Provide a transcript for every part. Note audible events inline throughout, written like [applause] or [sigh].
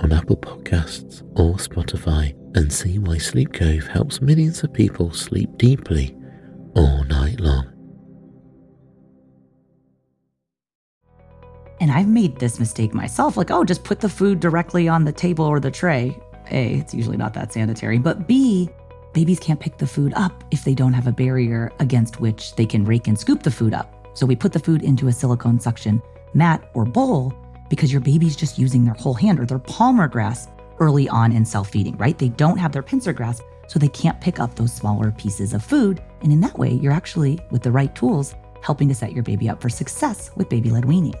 on Apple Podcasts or Spotify and see why Sleep Cove helps millions of people sleep deeply all night long. And I've made this mistake myself like, oh, just put the food directly on the table or the tray. A, it's usually not that sanitary. But B, babies can't pick the food up if they don't have a barrier against which they can rake and scoop the food up. So we put the food into a silicone suction mat or bowl because your baby's just using their whole hand or their palmar grasp early on in self feeding, right? They don't have their pincer grasp, so they can't pick up those smaller pieces of food. And in that way, you're actually, with the right tools, helping to set your baby up for success with baby led weaning.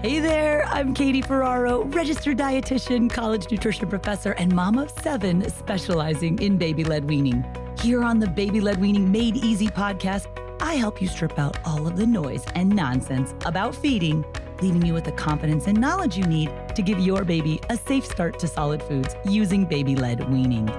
Hey there, I'm Katie Ferraro, registered dietitian, college nutrition professor, and mom of seven specializing in baby led weaning. Here on the Baby Led Weaning Made Easy podcast, I help you strip out all of the noise and nonsense about feeding leaving you with the confidence and knowledge you need to give your baby a safe start to solid foods using baby led weaning.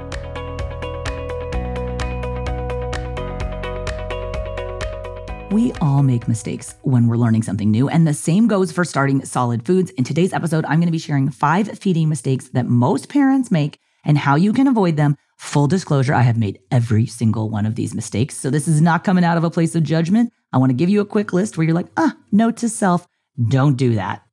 We all make mistakes when we're learning something new, and the same goes for starting solid foods. In today's episode, I'm going to be sharing five feeding mistakes that most parents make and how you can avoid them. Full disclosure, I have made every single one of these mistakes. So this is not coming out of a place of judgment. I want to give you a quick list where you're like, ah, note to self, don't do that.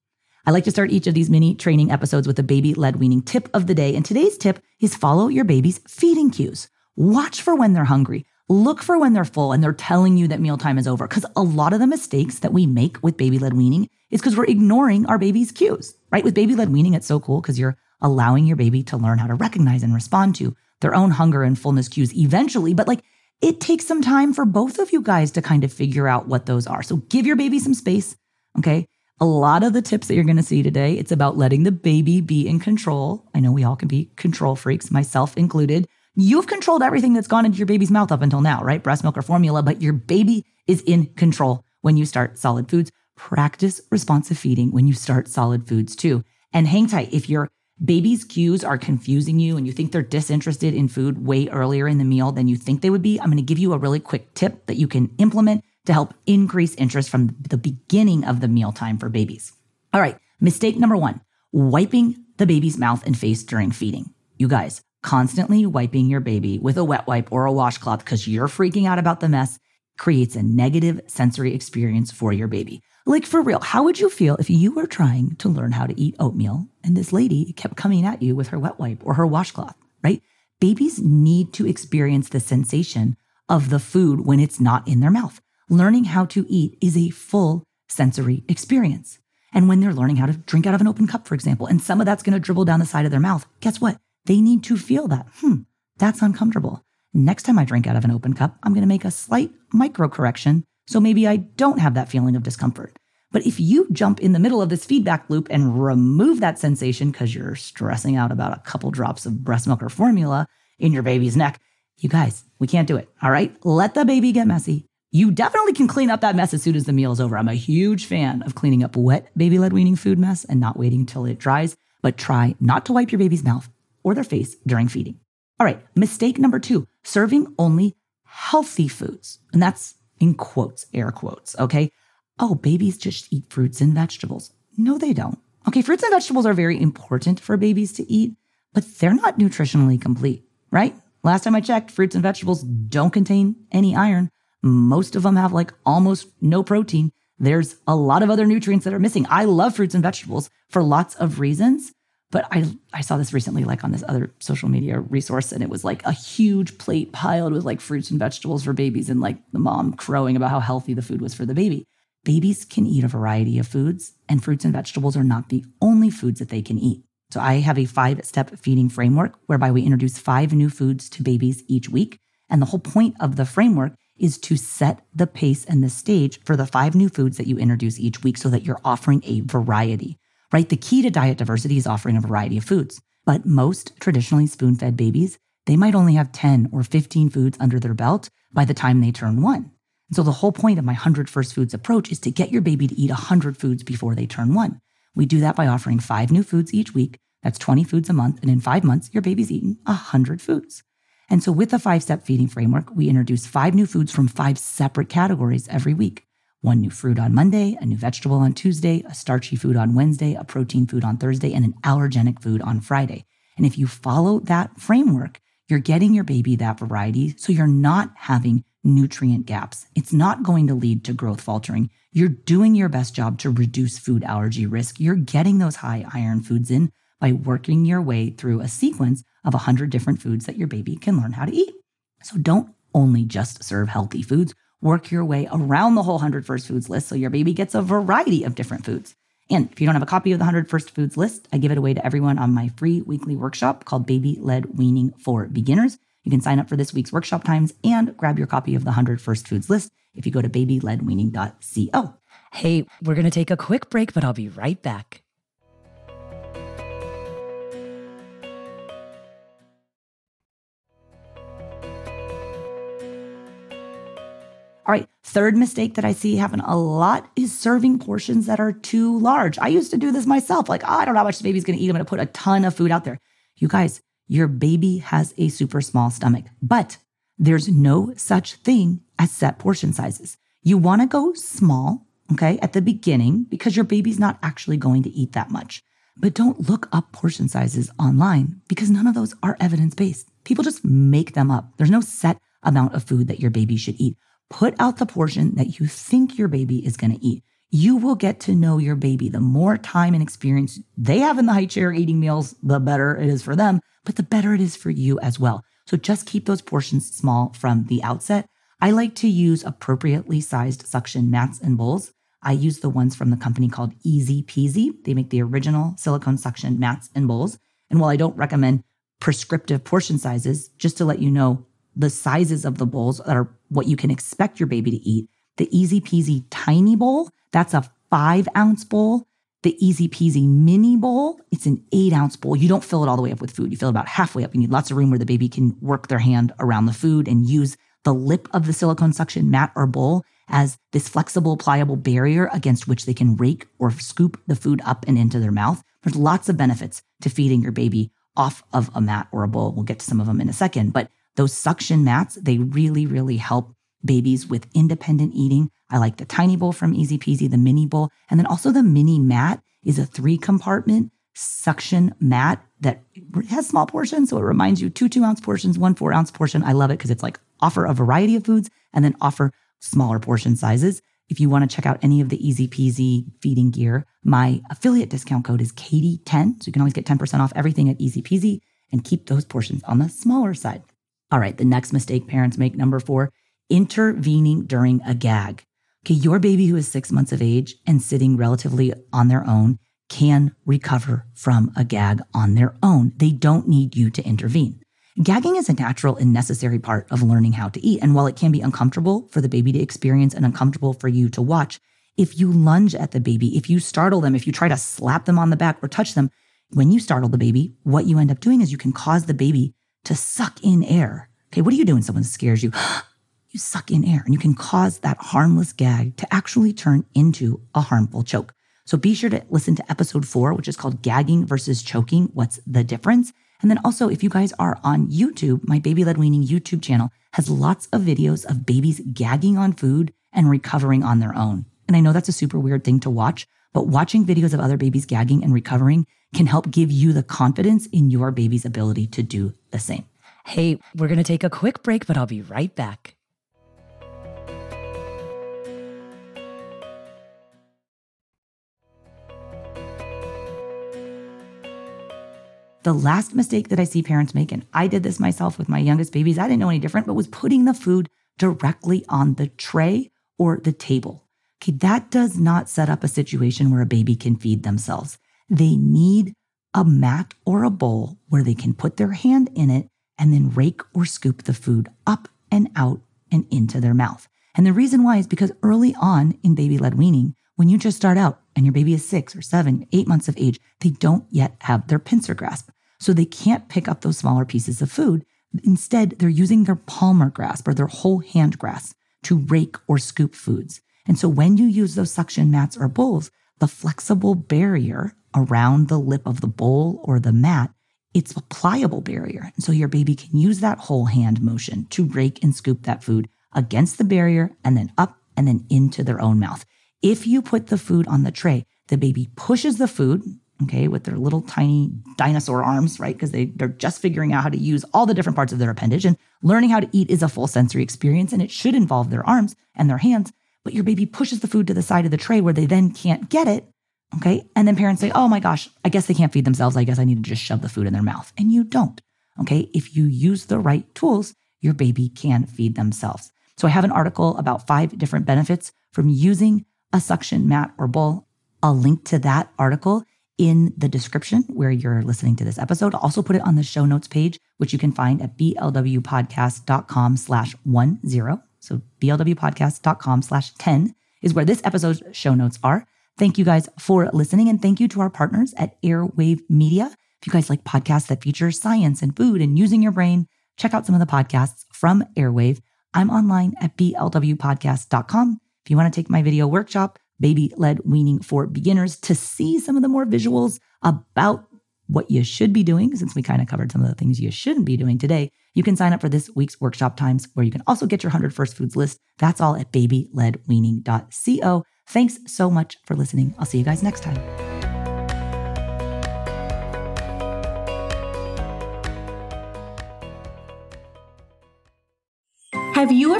I like to start each of these mini training episodes with a baby led weaning tip of the day. And today's tip is follow your baby's feeding cues. Watch for when they're hungry. Look for when they're full and they're telling you that mealtime is over. Because a lot of the mistakes that we make with baby led weaning is because we're ignoring our baby's cues, right? With baby led weaning, it's so cool because you're allowing your baby to learn how to recognize and respond to their own hunger and fullness cues eventually. But like it takes some time for both of you guys to kind of figure out what those are. So give your baby some space Okay. A lot of the tips that you're going to see today, it's about letting the baby be in control. I know we all can be control freaks, myself included. You've controlled everything that's gone into your baby's mouth up until now, right? Breast milk or formula, but your baby is in control when you start solid foods. Practice responsive feeding when you start solid foods too. And hang tight. If your baby's cues are confusing you and you think they're disinterested in food way earlier in the meal than you think they would be, I'm going to give you a really quick tip that you can implement to help increase interest from the beginning of the mealtime for babies. All right, mistake number one wiping the baby's mouth and face during feeding. You guys, constantly wiping your baby with a wet wipe or a washcloth because you're freaking out about the mess creates a negative sensory experience for your baby. Like for real, how would you feel if you were trying to learn how to eat oatmeal and this lady kept coming at you with her wet wipe or her washcloth, right? Babies need to experience the sensation of the food when it's not in their mouth learning how to eat is a full sensory experience. And when they're learning how to drink out of an open cup, for example, and some of that's going to dribble down the side of their mouth, guess what? They need to feel that. Hmm, that's uncomfortable. Next time I drink out of an open cup, I'm going to make a slight micro correction. So maybe I don't have that feeling of discomfort. But if you jump in the middle of this feedback loop and remove that sensation because you're stressing out about a couple drops of breast milk or formula in your baby's neck, you guys, we can't do it. All right. Let the baby get messy. You definitely can clean up that mess as soon as the meal is over. I'm a huge fan of cleaning up wet baby led weaning food mess and not waiting until it dries, but try not to wipe your baby's mouth or their face during feeding. All right, mistake number two serving only healthy foods. And that's in quotes, air quotes, okay? Oh, babies just eat fruits and vegetables. No, they don't. Okay, fruits and vegetables are very important for babies to eat, but they're not nutritionally complete, right? Last time I checked, fruits and vegetables don't contain any iron. Most of them have like almost no protein. There's a lot of other nutrients that are missing. I love fruits and vegetables for lots of reasons, But I I saw this recently like on this other social media resource and it was like a huge plate piled with like fruits and vegetables for babies and like the mom crowing about how healthy the food was for the baby. Babies can eat a variety of foods and fruits and vegetables are not the only foods that they can eat. So I have a five-step feeding framework whereby we introduce five new foods to babies each week and the whole point of the framework is to set the pace and the stage for the five new foods that you introduce each week so that you're offering a variety right? The key to diet diversity is offering a variety of foods. But most traditionally spoon fed babies, they might only have 10 or 15 foods under their belt by the time they turn one. And so the whole point of my 100 First Foods approach is to get your baby to eat 100 foods before they turn one. We do that by offering five new foods each week. That's 20 foods a month. And in five months, your baby's eaten 100 foods. And so with the five step feeding framework, we introduce five new foods from five separate categories every week one new fruit on Monday, a new vegetable on Tuesday, a starchy food on Wednesday, a protein food on Thursday, and an allergenic food on Friday. And if you follow that framework, you're getting your baby that variety. So you're not having nutrient gaps. It's not going to lead to growth faltering. You're doing your best job to reduce food allergy risk. You're getting those high iron foods in by working your way through a sequence of 100 different foods that your baby can learn how to eat. So don't only just serve healthy foods work your way around the whole 100 First Foods list so your baby gets a variety of different foods. And if you don't have a copy of the 100 First Foods list, I give it away to everyone on my free weekly workshop called Baby Led Weaning for Beginners. You can sign up for this week's workshop times and grab your copy of the 100 First Foods list if you go to babyledweaning.co. Hey, we're going to take a quick break, but I'll be right back. All right, third mistake that I see happen a lot is serving portions that are too large. I used to do this myself. Like, oh, I don't know how much the baby's gonna eat. I'm gonna put a ton of food out there. You guys, your baby has a super small stomach, but there's no such thing as set portion sizes. You wanna go small, okay, at the beginning because your baby's not actually going to eat that much. But don't look up portion sizes online because none of those are evidence based. People just make them up. There's no set amount of food that your baby should eat. Put out the portion that you think your baby is going to eat. You will get to know your baby. The more time and experience they have in the high chair eating meals, the better it is for them, but the better it is for you as well. So just keep those portions small from the outset. I like to use appropriately sized suction mats and bowls. I use the ones from the company called Easy Peasy. They make the original silicone suction mats and bowls. And while I don't recommend prescriptive portion sizes, just to let you know, the sizes of the bowls are what you can expect your baby to eat. The easy peasy tiny bowl, that's a five ounce bowl. The easy peasy mini bowl, it's an eight ounce bowl. You don't fill it all the way up with food. You fill it about halfway up. You need lots of room where the baby can work their hand around the food and use the lip of the silicone suction mat or bowl as this flexible, pliable barrier against which they can rake or scoop the food up and into their mouth. There's lots of benefits to feeding your baby off of a mat or a bowl. We'll get to some of them in a second, but those suction mats, they really, really help babies with independent eating. I like the tiny bowl from Easy Peasy, the mini bowl, and then also the mini mat is a three compartment suction mat that has small portions. So it reminds you two two ounce portions, one four ounce portion. I love it because it's like offer a variety of foods and then offer smaller portion sizes. If you want to check out any of the Easy Peasy feeding gear, my affiliate discount code is Katie10. So you can always get 10% off everything at Easy Peasy and keep those portions on the smaller side. All right, the next mistake parents make, number four, intervening during a gag. Okay, your baby who is six months of age and sitting relatively on their own can recover from a gag on their own. They don't need you to intervene. Gagging is a natural and necessary part of learning how to eat. And while it can be uncomfortable for the baby to experience and uncomfortable for you to watch, if you lunge at the baby, if you startle them, if you try to slap them on the back or touch them, when you startle the baby, what you end up doing is you can cause the baby to suck in air. Okay, what do you do when someone scares you? [gasps] you suck in air and you can cause that harmless gag to actually turn into a harmful choke. So be sure to listen to episode four, which is called Gagging versus Choking. What's the difference? And then also, if you guys are on YouTube, my Baby Led Weaning YouTube channel has lots of videos of babies gagging on food and recovering on their own. And I know that's a super weird thing to watch, but watching videos of other babies gagging and recovering can help give you the confidence in your baby's ability to do the same. Hey, we're going to take a quick break, but I'll be right back. The last mistake that I see parents make, and I did this myself with my youngest babies, I didn't know any different, but was putting the food directly on the tray or the table. Okay, that does not set up a situation where a baby can feed themselves. They need a mat or a bowl where they can put their hand in it and then rake or scoop the food up and out and into their mouth. And the reason why is because early on in baby led weaning, when you just start out and your baby is six or seven, eight months of age, they don't yet have their pincer grasp. So they can't pick up those smaller pieces of food. Instead, they're using their palmar grasp or their whole hand grasp to rake or scoop foods. And so when you use those suction mats or bowls, the flexible barrier around the lip of the bowl or the mat, it's a pliable barrier. And so your baby can use that whole hand motion to rake and scoop that food against the barrier and then up and then into their own mouth. If you put the food on the tray, the baby pushes the food, okay, with their little tiny dinosaur arms, right? Because they, they're just figuring out how to use all the different parts of their appendage. And learning how to eat is a full sensory experience and it should involve their arms and their hands. But your baby pushes the food to the side of the tray where they then can't get it. Okay. And then parents say, oh my gosh, I guess they can't feed themselves. I guess I need to just shove the food in their mouth. And you don't. Okay. If you use the right tools, your baby can feed themselves. So I have an article about five different benefits from using a suction mat or bowl. I'll link to that article in the description where you're listening to this episode. I'll also put it on the show notes page, which you can find at blwpodcast.com slash one zero. So blwpodcast.com slash 10 is where this episode's show notes are. Thank you guys for listening. And thank you to our partners at Airwave Media. If you guys like podcasts that feature science and food and using your brain, check out some of the podcasts from Airwave. I'm online at blwpodcast.com. If you want to take my video workshop, Baby Led Weaning for Beginners, to see some of the more visuals about what you should be doing, since we kind of covered some of the things you shouldn't be doing today, you can sign up for this week's workshop times where you can also get your 100 First Foods list. That's all at babyledweaning.co. Thanks so much for listening. I'll see you guys next time. Have you ever